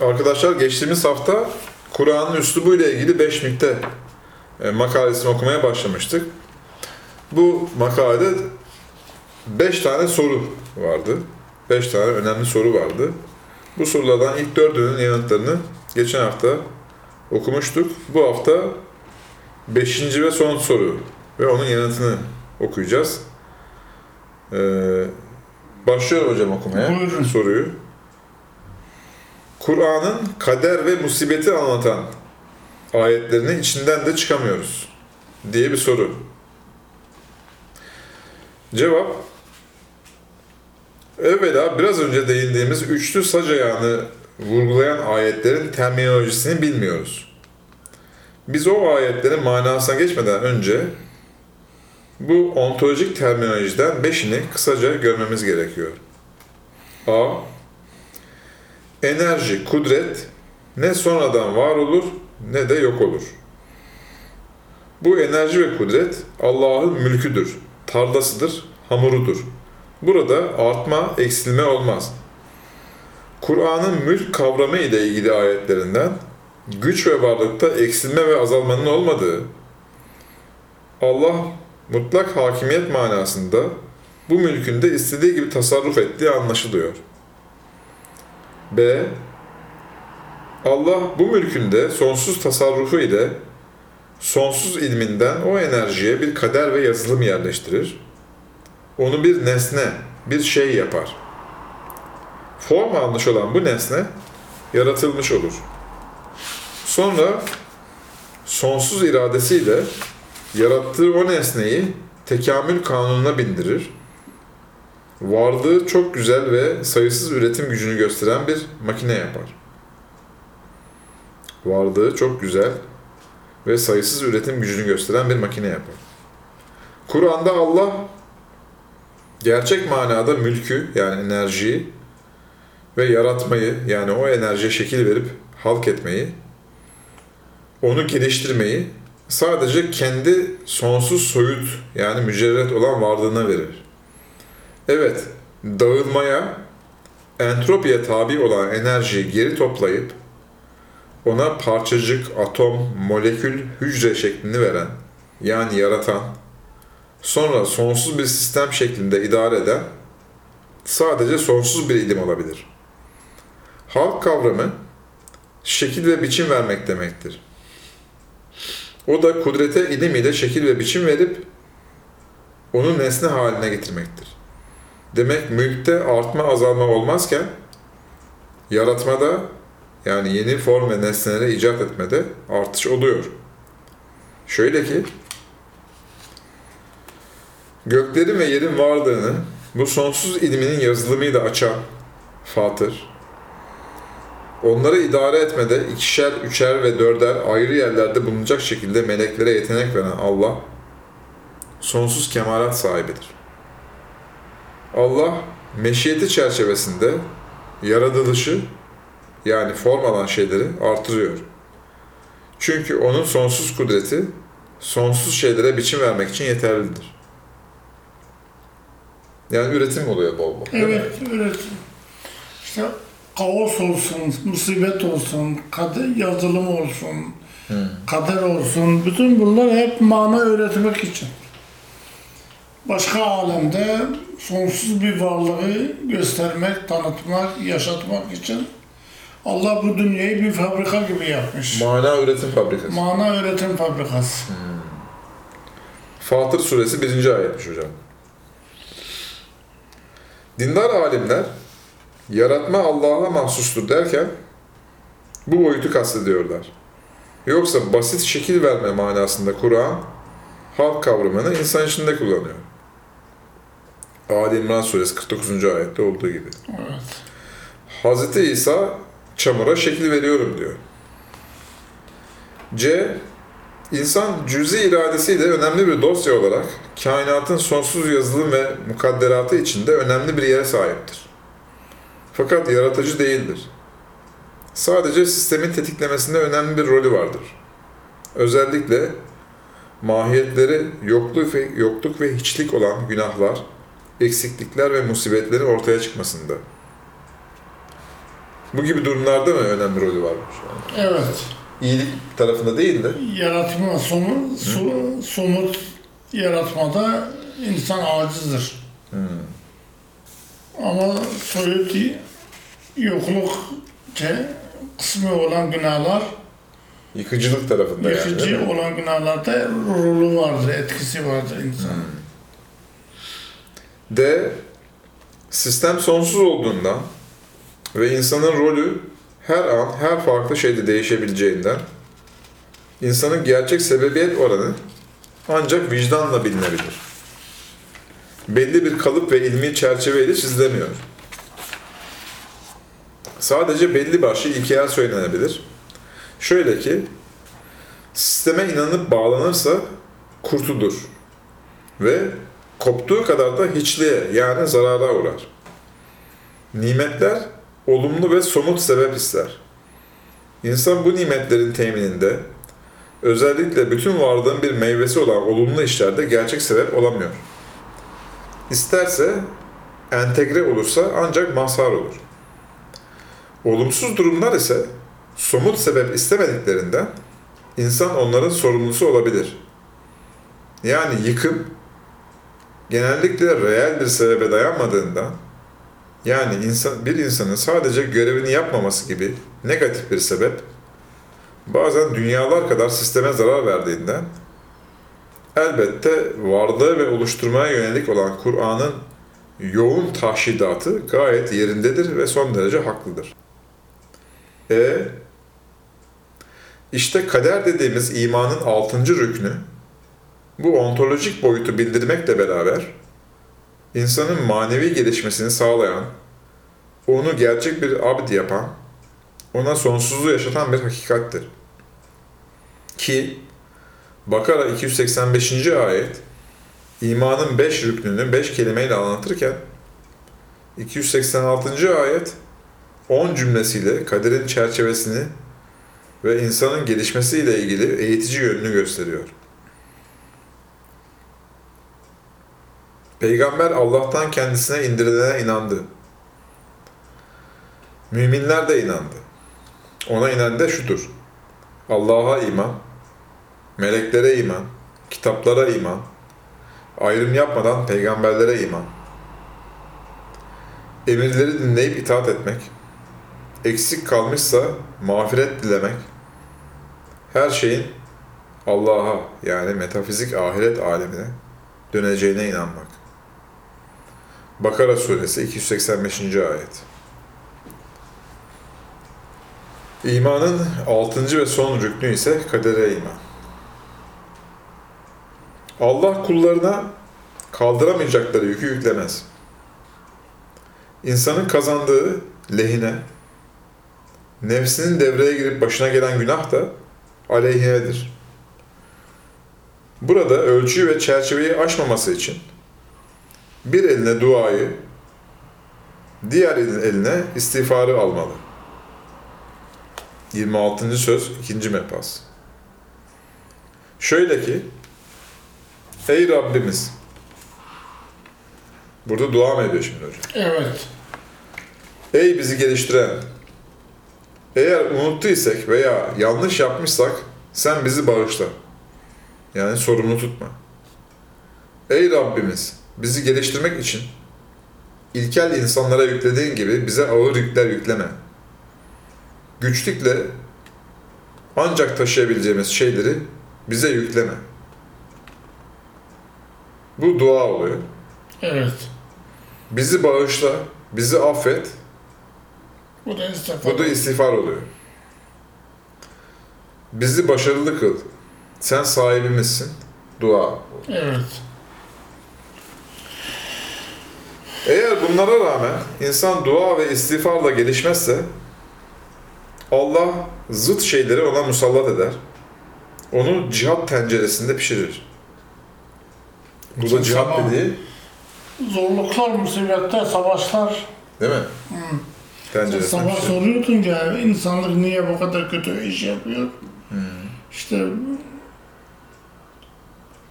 Arkadaşlar geçtiğimiz hafta Kur'an'ın üslubu ile ilgili 5 mikte e, makalesini okumaya başlamıştık. Bu makalede 5 tane soru vardı. 5 tane önemli soru vardı. Bu sorulardan ilk dördünün yanıtlarını geçen hafta okumuştuk. Bu hafta 5. ve son soru ve onun yanıtını okuyacağız. Ee, başlıyorum hocam okumaya Buyurun. soruyu. Kur'an'ın kader ve musibeti anlatan ayetlerini içinden de çıkamıyoruz diye bir soru. Cevap Evvela biraz önce değindiğimiz üçlü sac ayağını vurgulayan ayetlerin terminolojisini bilmiyoruz. Biz o ayetlerin manasına geçmeden önce bu ontolojik terminolojiden beşini kısaca görmemiz gerekiyor. A. Enerji, kudret ne sonradan var olur ne de yok olur. Bu enerji ve kudret Allah'ın mülküdür, tarlasıdır, hamurudur. Burada artma, eksilme olmaz. Kur'an'ın mülk kavramı ile ilgili ayetlerinden güç ve varlıkta eksilme ve azalmanın olmadığı, Allah mutlak hakimiyet manasında bu mülkünde istediği gibi tasarruf ettiği anlaşılıyor. B. Allah bu mülkünde sonsuz tasarrufu ile sonsuz ilminden o enerjiye bir kader ve yazılım yerleştirir. Onu bir nesne, bir şey yapar. Form almış olan bu nesne yaratılmış olur. Sonra sonsuz iradesiyle yarattığı o nesneyi tekamül kanununa bindirir. Varlığı çok güzel ve sayısız üretim gücünü gösteren bir makine yapar. Varlığı çok güzel ve sayısız üretim gücünü gösteren bir makine yapar. Kur'an'da Allah gerçek manada mülkü yani enerjiyi ve yaratmayı yani o enerjiye şekil verip halk etmeyi, onu geliştirmeyi sadece kendi sonsuz soyut yani mücerret olan varlığına verir. Evet, dağılmaya, entropiye tabi olan enerjiyi geri toplayıp ona parçacık, atom, molekül, hücre şeklini veren yani yaratan, sonra sonsuz bir sistem şeklinde idare eden sadece sonsuz bir ilim olabilir. Halk kavramı şekil ve biçim vermek demektir. O da kudrete ilim ile şekil ve biçim verip onu nesne haline getirmektir. Demek mülkte artma azalma olmazken yaratmada yani yeni form ve nesneleri icat etmede artış oluyor. Şöyle ki göklerin ve yerin varlığını bu sonsuz ilminin yazılımıyla açan Fatır, onları idare etmede ikişer, üçer ve dörder ayrı yerlerde bulunacak şekilde meleklere yetenek veren Allah, sonsuz kemalat sahibidir. Allah, meşiyeti çerçevesinde yaratılışı yani form alan şeyleri artırıyor. Çünkü onun sonsuz kudreti sonsuz şeylere biçim vermek için yeterlidir. Yani üretim oluyor bol bol. Evet, üretim. İşte kaos olsun, musibet olsun, kader, yazılım olsun, kader olsun. Bütün bunlar hep mana öğretmek için. Başka alemde sonsuz bir varlığı göstermek, tanıtmak, yaşatmak için Allah bu dünyayı bir fabrika gibi yapmış. Mana üretim fabrikası. Mana öğretim fabrikası. Fatır suresi 1. ayetmiş hocam. Dindar alimler yaratma Allah'a mahsustur derken bu boyutu kastediyorlar. Yoksa basit şekil verme manasında Kur'an halk kavramını insan içinde kullanıyor. Ali İmran suresi 49. ayette olduğu gibi. Evet. Hz. İsa çamura şekil veriyorum diyor. C. İnsan cüzi iradesiyle önemli bir dosya olarak kainatın sonsuz yazılım ve mukadderatı içinde önemli bir yere sahiptir. Fakat yaratıcı değildir. Sadece sistemin tetiklemesinde önemli bir rolü vardır. Özellikle mahiyetleri yokluk ve, yokluk ve hiçlik olan günahlar, eksiklikler ve musibetlerin ortaya çıkmasında. Bu gibi durumlarda mı önemli rolü varmış? Yani Evet. iyilik tarafında değil de Yaratma, somut, su- somut yaratmada insan acizdir. Ama soyut yokluk kısmı olan günahlar, yıkıcılık tarafında yani. yıkıcı değil mi? olan günahlarda rolü vardır, etkisi vardır insan. D. Sistem sonsuz olduğundan ve insanın rolü her an her farklı şeyde değişebileceğinden insanın gerçek sebebiyet oranı ancak vicdanla bilinebilir. Belli bir kalıp ve ilmi çerçeveyle çizilemiyor. Sadece belli başlı ilkeler söylenebilir. Şöyle ki, sisteme inanıp bağlanırsa kurtulur ve koptuğu kadar da hiçliğe yani zarara uğrar. Nimetler olumlu ve somut sebep ister. İnsan bu nimetlerin temininde özellikle bütün varlığın bir meyvesi olan olumlu işlerde gerçek sebep olamıyor. İsterse entegre olursa ancak mazhar olur. Olumsuz durumlar ise somut sebep istemediklerinden insan onların sorumlusu olabilir. Yani yıkım genellikle reel bir sebebe dayanmadığından yani insan, bir insanın sadece görevini yapmaması gibi negatif bir sebep bazen dünyalar kadar sisteme zarar verdiğinden elbette varlığı ve oluşturmaya yönelik olan Kur'an'ın yoğun tahşidatı gayet yerindedir ve son derece haklıdır. E işte kader dediğimiz imanın altıncı rüknü bu ontolojik boyutu bildirmekle beraber insanın manevi gelişmesini sağlayan, onu gerçek bir abd yapan, ona sonsuzluğu yaşatan bir hakikattir. Ki Bakara 285. ayet imanın beş rüknünü beş kelimeyle anlatırken 286. ayet 10 cümlesiyle kaderin çerçevesini ve insanın gelişmesiyle ilgili eğitici yönünü gösteriyor. Peygamber Allah'tan kendisine indirilene inandı. Müminler de inandı. Ona inen de şudur. Allah'a iman, meleklere iman, kitaplara iman, ayrım yapmadan peygamberlere iman. Emirleri dinleyip itaat etmek, eksik kalmışsa mağfiret dilemek, her şeyin Allah'a yani metafizik ahiret alemine döneceğine inanmak. Bakara suresi 285. ayet. İmanın altıncı ve son rüknü ise kadere iman. Allah kullarına kaldıramayacakları yükü yüklemez. İnsanın kazandığı lehine, nefsinin devreye girip başına gelen günah da aleyhinedir. Burada ölçüyü ve çerçeveyi aşmaması için bir eline duayı, diğer eline istiğfarı almalı. 26. söz 2. mepas. Şöyle ki, Ey Rabbimiz, burada dua mı ediyor şimdi hocam? Evet. Ey bizi geliştiren, eğer unuttuysak veya yanlış yapmışsak sen bizi bağışla. Yani sorumlu tutma. Ey Rabbimiz, bizi geliştirmek için ilkel insanlara yüklediğin gibi bize ağır yükler yükleme. Güçlükle ancak taşıyabileceğimiz şeyleri bize yükleme. Bu dua oluyor. Evet. Bizi bağışla, bizi affet, Bu da istifa. Bu da istiğfar oluyor. Bizi başarılı kıl. Sen sahibimizsin. Dua. Evet. Eğer bunlara rağmen insan dua ve istiğfarla gelişmezse Allah zıt şeyleri ona musallat eder. Onu cihat tenceresinde pişirir. Bu da cihat dediği Zorluklar, musibetler, savaşlar. değil mi? Hmm. Tenceresinde Sabah pişirir. soruyordun ya insanlık niye bu kadar kötü iş yapıyor? İşte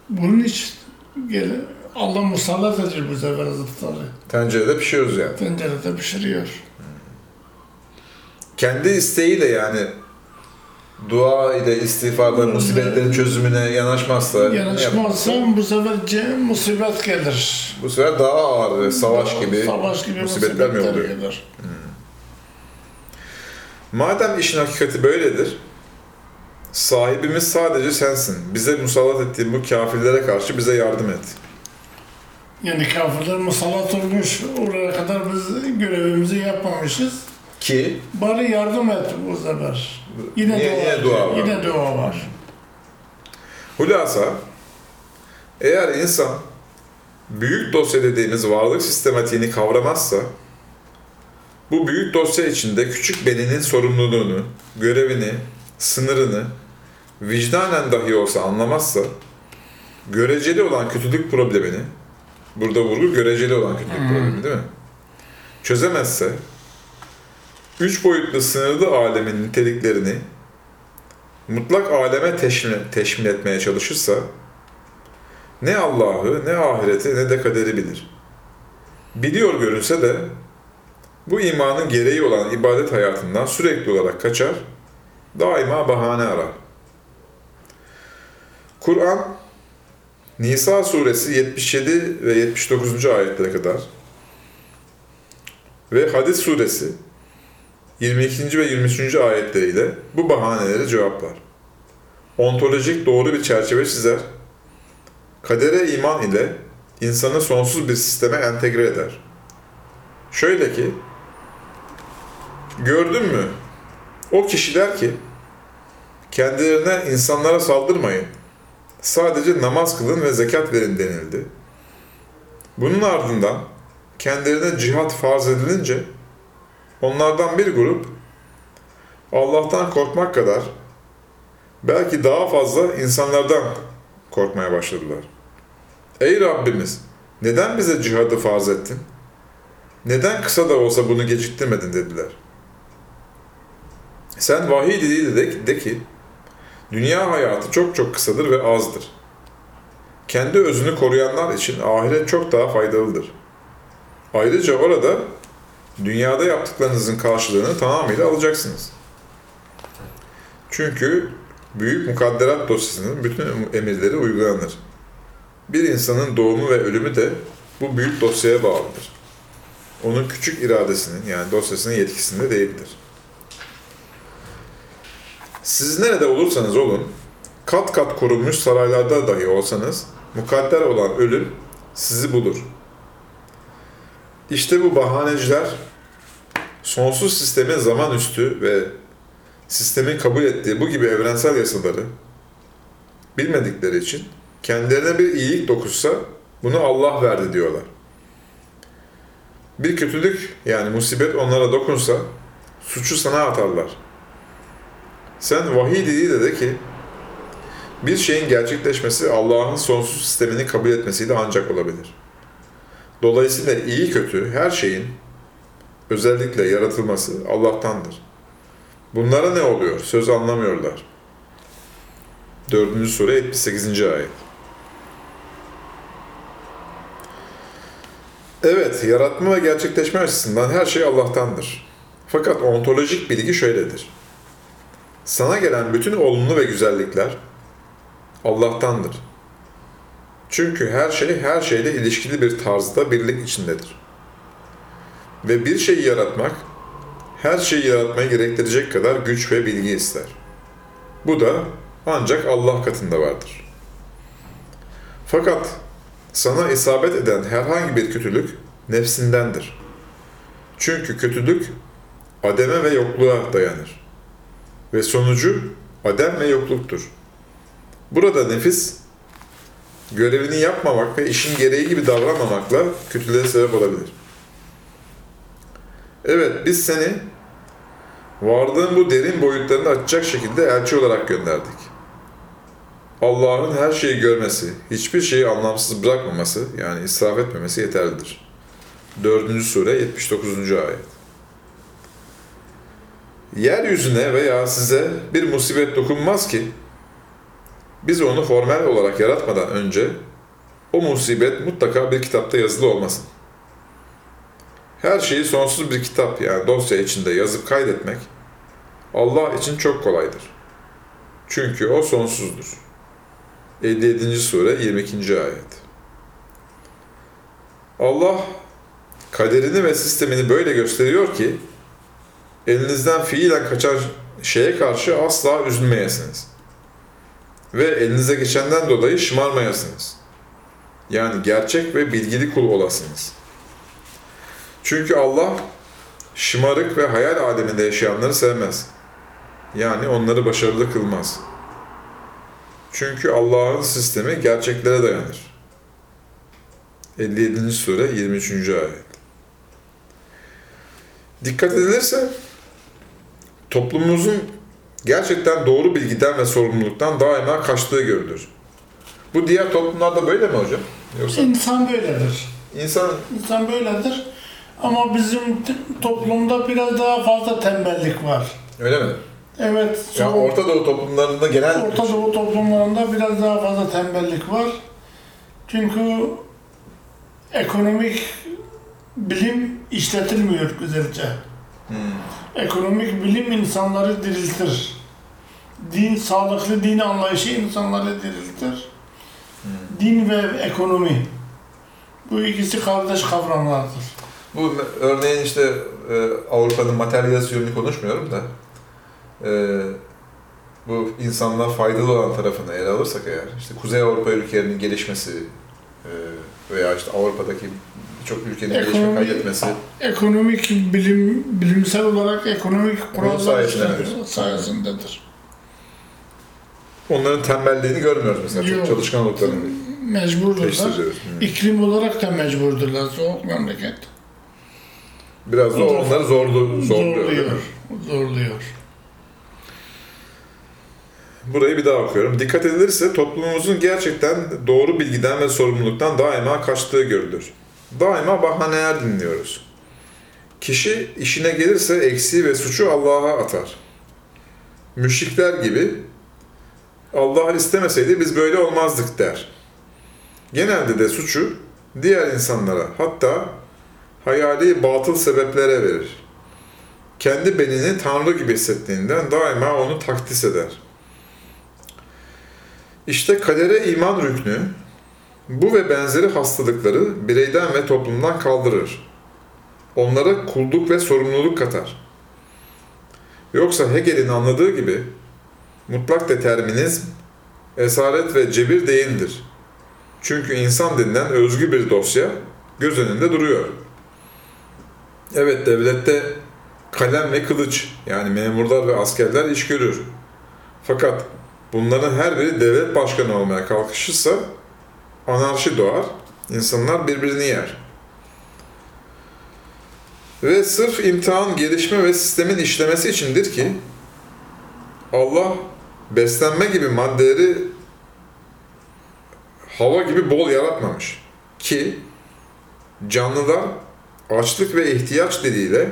bunun için gel Allah musallat edecek bu sefer zıtları. Tencerede pişiyoruz yani. Tencerede pişiriyor. kendi isteğiyle yani dua ile istiğfarla musibetlerin çözümüne yanaşmazsa yapar? Yanaşmazsan bu sefer musibet gelir. bu sefer daha ağır savaş gibi, Savaş gibi musibetler mi musibetler oluyor? gelir. Madem işin hakikati böyledir, sahibimiz sadece sensin. Bize musallat ettiğin bu kafirlere karşı bize yardım et. Yani kafirler musallat olmuş. Oraya kadar biz görevimizi yapmamışız. Ki Bari yardım et bu sefer. Yine, Yine- dua, yine dua var. Yine dua var. hulasa eğer insan büyük dosya dediğimiz varlık sistematiğini kavramazsa bu büyük dosya içinde küçük beninin sorumluluğunu, görevini, sınırını vicdanen dahi olsa anlamazsa göreceli olan kötülük problemini burada vurgu göreceli olan kötülük problemi değil mi? Çözemezse üç boyutlu sınırlı alemin niteliklerini mutlak aleme teşmil, teşmil etmeye çalışırsa ne Allah'ı, ne ahireti, ne de kaderi bilir. Biliyor görünse de bu imanın gereği olan ibadet hayatından sürekli olarak kaçar, daima bahane arar. Kur'an, Nisa suresi 77 ve 79. ayetlere kadar ve Hadis suresi 22. ve 23. ayetleriyle bu bahaneleri cevaplar. Ontolojik doğru bir çerçeve çizer, kadere iman ile insanı sonsuz bir sisteme entegre eder. Şöyle ki, gördün mü? O kişiler ki, kendilerine insanlara saldırmayın, sadece namaz kılın ve zekat verin denildi. Bunun ardından kendilerine cihat farz edilince, onlardan bir grup Allah'tan korkmak kadar belki daha fazla insanlardan korkmaya başladılar. Ey Rabbimiz! Neden bize cihadı farz ettin? Neden kısa da olsa bunu geciktirmedin dediler. Sen vahiy diliyle de, de ki, dünya hayatı çok çok kısadır ve azdır. Kendi özünü koruyanlar için ahiret çok daha faydalıdır. Ayrıca orada dünyada yaptıklarınızın karşılığını tamamıyla alacaksınız. Çünkü büyük mukadderat dosyasının bütün emirleri uygulanır. Bir insanın doğumu ve ölümü de bu büyük dosyaya bağlıdır. Onun küçük iradesinin yani dosyasının yetkisinde değildir. Siz nerede olursanız olun, kat kat korunmuş saraylarda dahi olsanız, mukadder olan ölüm sizi bulur. İşte bu bahaneciler sonsuz sistemin zaman üstü ve sistemin kabul ettiği bu gibi evrensel yasaları bilmedikleri için kendilerine bir iyilik dokunsa bunu Allah verdi diyorlar. Bir kötülük yani musibet onlara dokunsa suçu sana atarlar. Sen vahiy diliyle de ki bir şeyin gerçekleşmesi Allah'ın sonsuz sistemini kabul etmesiyle ancak olabilir. Dolayısıyla iyi kötü her şeyin özellikle yaratılması Allah'tandır. Bunlara ne oluyor? Söz anlamıyorlar. 4. sure 78. ayet. Evet, yaratma ve gerçekleşme açısından her şey Allah'tandır. Fakat ontolojik bilgi şöyledir. Sana gelen bütün olumlu ve güzellikler Allah'tandır. Çünkü her şey her şeyle ilişkili bir tarzda birlik içindedir. Ve bir şeyi yaratmak, her şeyi yaratmayı gerektirecek kadar güç ve bilgi ister. Bu da ancak Allah katında vardır. Fakat sana isabet eden herhangi bir kötülük nefsindendir. Çünkü kötülük ademe ve yokluğa dayanır. Ve sonucu adem ve yokluktur. Burada nefis görevini yapmamak ve işin gereği gibi davranmamakla kötülüğe sebep olabilir. Evet, biz seni varlığın bu derin boyutlarını açacak şekilde elçi olarak gönderdik. Allah'ın her şeyi görmesi, hiçbir şeyi anlamsız bırakmaması, yani israf etmemesi yeterlidir. 4. sure 79. ayet. Yeryüzüne veya size bir musibet dokunmaz ki, biz onu formel olarak yaratmadan önce o musibet mutlaka bir kitapta yazılı olmasın. Her şeyi sonsuz bir kitap yani dosya içinde yazıp kaydetmek Allah için çok kolaydır. Çünkü o sonsuzdur. 57. sure 22. ayet. Allah kaderini ve sistemini böyle gösteriyor ki elinizden fiilen kaçan şeye karşı asla üzülmeyesiniz. Ve elinize geçenden dolayı şımarmayasınız. Yani gerçek ve bilgili kul olasınız. Çünkü Allah şımarık ve hayal aleminde yaşayanları sevmez. Yani onları başarılı kılmaz. Çünkü Allah'ın sistemi gerçeklere dayanır. 57. sure 23. ayet. Dikkat edilirse toplumumuzun gerçekten doğru bilgiden ve sorumluluktan daima kaçtığı görülür. Bu diğer toplumlarda böyle mi hocam? Yoksa İnsan böyledir. insan İnsan böyledir. Ama bizim toplumda biraz daha fazla tembellik var. öyle mi? Evet, Ya son- Orta Doğu toplumlarında genel Orta Doğu toplumlarında biraz daha fazla tembellik var. Çünkü ekonomik bilim işletilmiyor güzelce. Hmm. Ekonomik bilim insanları diriltir. Din, sağlıklı din anlayışı insanları diriltir. Din ve ekonomi. Bu ikisi kardeş kavramlardır. Bu örneğin işte e, Avrupa'nın materyalist yönünü konuşmuyorum da e, bu insanlığa faydalı olan tarafını ele alırsak eğer işte Kuzey Avrupa ülkelerinin gelişmesi e, veya işte Avrupa'daki birçok ülkenin gelişme kaydetmesi Ekonomik bilim, bilimsel olarak ekonomik kurallar sayesinde işlenir- sayesindedir. onların tembelliğini görmüyoruz mesela. Çok Yok. çalışkan olduklarını Mecburdurlar. Hı. İklim olarak da mecburdurlar. Soğuk memleket. Biraz da onları zorlu, zorluyor. Zorluyor. Zorluyor. Burayı bir daha okuyorum. Dikkat edilirse toplumumuzun gerçekten doğru bilgiden ve sorumluluktan daima kaçtığı görülür. Daima bahaneler dinliyoruz. Kişi işine gelirse eksiği ve suçu Allah'a atar. Müşrikler gibi Allah istemeseydi biz böyle olmazdık der. Genelde de suçu diğer insanlara hatta hayali batıl sebeplere verir. Kendi benini Tanrı gibi hissettiğinden daima onu takdis eder. İşte kadere iman rüknü, bu ve benzeri hastalıkları bireyden ve toplumdan kaldırır. Onlara kulluk ve sorumluluk katar. Yoksa Hegel'in anladığı gibi mutlak determinizm, esaret ve cebir değildir. Çünkü insan denilen özgü bir dosya göz önünde duruyor. Evet devlette kalem ve kılıç yani memurlar ve askerler iş görür. Fakat Bunların her biri devlet başkanı olmaya kalkışırsa anarşi doğar, insanlar birbirini yer. Ve sırf imtihan, gelişme ve sistemin işlemesi içindir ki Allah beslenme gibi maddeleri hava gibi bol yaratmamış. Ki canlılar açlık ve ihtiyaç dediğiyle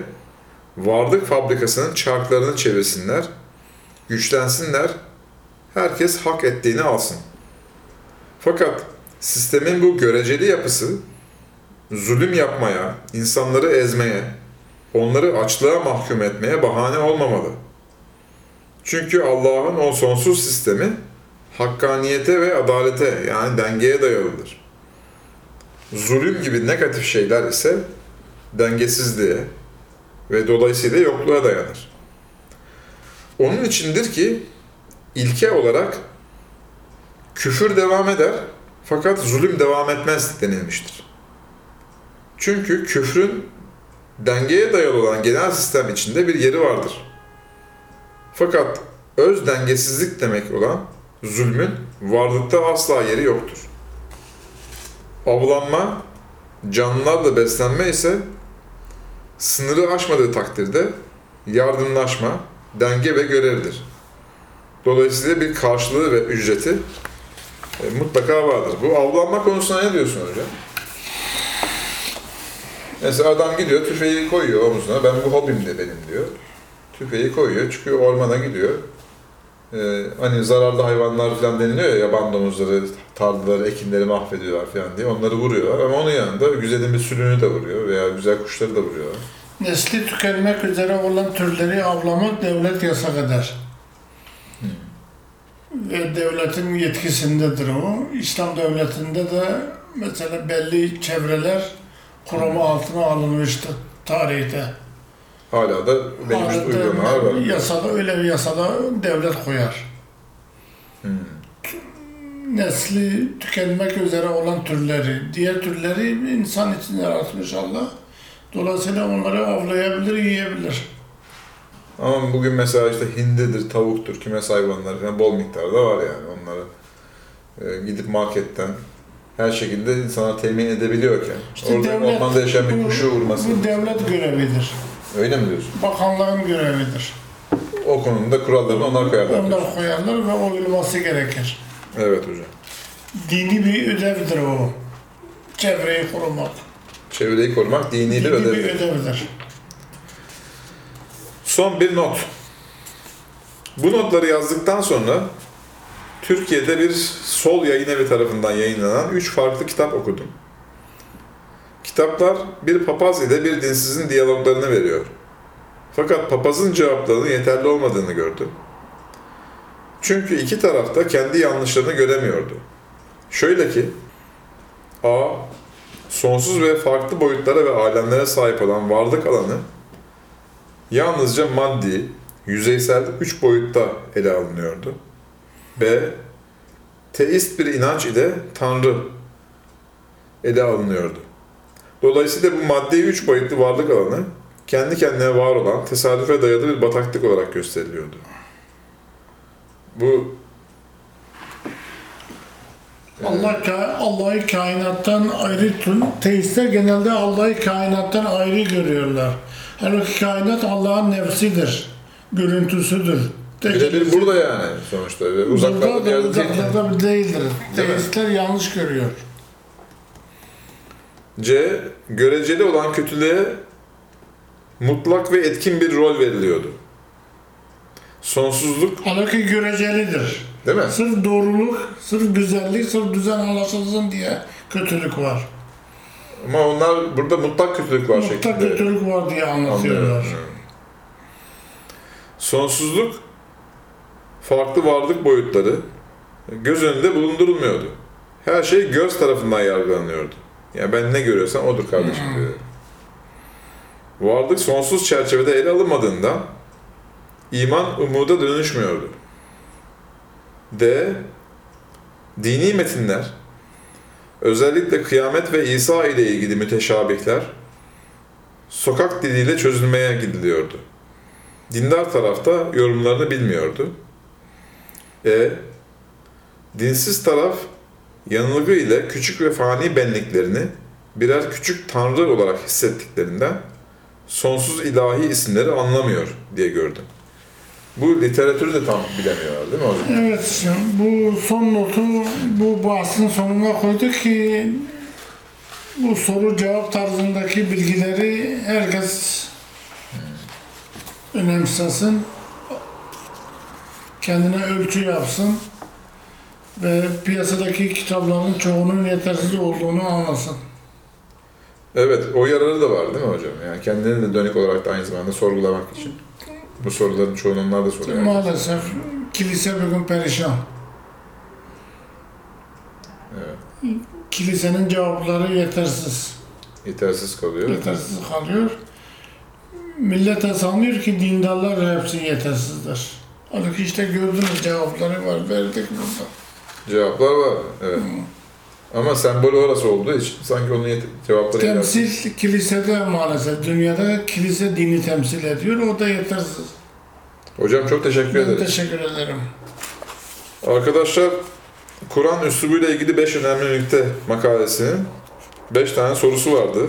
varlık fabrikasının çarklarını çevirsinler, güçlensinler herkes hak ettiğini alsın. Fakat sistemin bu göreceli yapısı zulüm yapmaya, insanları ezmeye, onları açlığa mahkum etmeye bahane olmamalı. Çünkü Allah'ın o sonsuz sistemi hakkaniyete ve adalete yani dengeye dayalıdır. Zulüm gibi negatif şeyler ise dengesizliğe ve dolayısıyla yokluğa dayanır. Onun içindir ki ilke olarak küfür devam eder fakat zulüm devam etmez denilmiştir. Çünkü küfrün dengeye dayalı olan genel sistem içinde bir yeri vardır. Fakat öz dengesizlik demek olan zulmün varlıkta asla yeri yoktur. Avlanma, canlılarla beslenme ise sınırı aşmadığı takdirde yardımlaşma, denge ve görevdir. Dolayısıyla bir karşılığı ve ücreti e, mutlaka vardır. Bu avlanma konusuna ne diyorsun hocam? Mesela adam gidiyor, tüfeği koyuyor omuzuna. Ben bu hobim de benim diyor. Tüfeği koyuyor, çıkıyor ormana gidiyor. Ee, hani zararlı hayvanlar falan deniliyor ya, yaban domuzları, tarlaları, ekinleri mahvediyorlar falan diye. Onları vuruyorlar ama onun yanında güzelin bir sülünü de vuruyor veya güzel kuşları da vuruyorlar. Nesli tükenmek üzere olan türleri avlamak devlet yasak eder. Ve devletin yetkisindedir o. İslam devletinde de mesela belli çevreler koruma altına alınmıştı tarihte. Hala da Adette uygulamalar var. Yasada öyle bir yasada devlet koyar. Hmm. Nesli tükenmek üzere olan türleri, diğer türleri insan için yaratmış Allah. Dolayısıyla onları avlayabilir, yiyebilir. Ama bugün mesela işte hindidir, tavuktur, kümes hayvanları falan bol miktarda var yani onları. e, gidip marketten her şekilde insana temin edebiliyorken. İşte orada devlet- ormanda yaşayan bir kuşu vurması. Bu devlet görevidir. Öyle mi diyorsun? Bakanlığın görevidir. O konuda kurallarını onlar koyarlar. Onlar koyarlar ve uyulması gerekir. Evet hocam. Dini bir ödevdir o. Çevreyi korumak. Çevreyi korumak dini bir Dini bir ödev. ödevdir. Son bir not. Bu notları yazdıktan sonra Türkiye'de bir sol yayın evi tarafından yayınlanan üç farklı kitap okudum. Kitaplar bir papaz ile bir dinsizin diyaloglarını veriyor. Fakat papazın cevaplarının yeterli olmadığını gördüm. Çünkü iki tarafta kendi yanlışlarını göremiyordu. Şöyle ki, A. Sonsuz ve farklı boyutlara ve alemlere sahip olan varlık alanı yalnızca maddi, yüzeysel üç boyutta ele alınıyordu. B. Teist bir inanç ile Tanrı ele alınıyordu. Dolayısıyla bu maddi üç boyutlu varlık alanı kendi kendine var olan tesadüfe dayalı bir bataklık olarak gösteriliyordu. Bu Allah ka- Allah'ı kainattan ayrı tun teistler genelde Allah'ı kainattan ayrı görüyorlar. Halbuki kainat Allah'ın nefsidir, görüntüsüdür. birebir burada yani sonuçta. Uzaklarda Burada bir yerde değil. uzaklarda bir değildir. Değil mi? Teistler yanlış görüyor. C. Göreceli olan kötülüğe mutlak ve etkin bir rol veriliyordu. Sonsuzluk, Halbuki görecelidir. değil mi? Sırf doğruluk, sırf güzellik, sırf düzen anlaşılsın diye kötülük var. Ama onlar burada mutlak kötülük var Mutlak şeklinde. kötülük var diye anlatıyorlar. Anlıyorum. Sonsuzluk, farklı varlık boyutları göz önünde bulundurulmuyordu. Her şey göz tarafından yargılanıyordu. Yani ben ne görüyorsam odur kardeşim diyor. Varlık sonsuz çerçevede ele alınmadığında iman umuda dönüşmüyordu. D. Dini metinler, özellikle kıyamet ve İsa ile ilgili müteşabihler, sokak diliyle çözülmeye gidiliyordu. Dindar tarafta yorumlarını bilmiyordu. E. Dinsiz taraf yanılgı ile küçük ve fani benliklerini birer küçük tanrı olarak hissettiklerinden sonsuz ilahi isimleri anlamıyor diye gördüm. Bu literatürü de tam bilemiyorlar değil mi hocam? Evet, bu son notu bu bahsin sonuna koyduk ki bu soru cevap tarzındaki bilgileri herkes önemsesin, kendine ölçü yapsın ve piyasadaki kitapların çoğunun yetersiz olduğunu anlasın. Evet, o yararı da var değil mi hocam? Yani kendini de dönük olarak da aynı zamanda sorgulamak için. Bu soruların çoğunu onlar da soruyor. Maalesef kilise bugün perişan. Evet, Kilisenin cevapları yetersiz. yetersiz kalıyor. yetersiz kalıyor. Millet de sanıyor ki dindarlar hepsi yetersizdir. Halbuki işte gördünüz cevapları var, verdik burada. Cevaplar var, evet. Ama sembolü orası olduğu için sanki onun cevapları. Temsil kilisede maalesef, dünyada kilise dini temsil ediyor, o da yetersiz. Hocam çok teşekkür Ben ederiz. teşekkür ederim. Arkadaşlar, Kur'an üslubuyla ilgili 5 önemli nükte makalesinin 5 tane sorusu vardı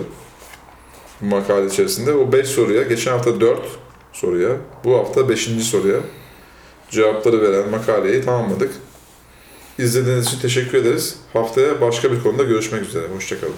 bu makale içerisinde. O 5 soruya, geçen hafta 4 soruya, bu hafta 5. soruya cevapları veren makaleyi tamamladık. İzlediğiniz için teşekkür ederiz. Haftaya başka bir konuda görüşmek üzere. Hoşçakalın.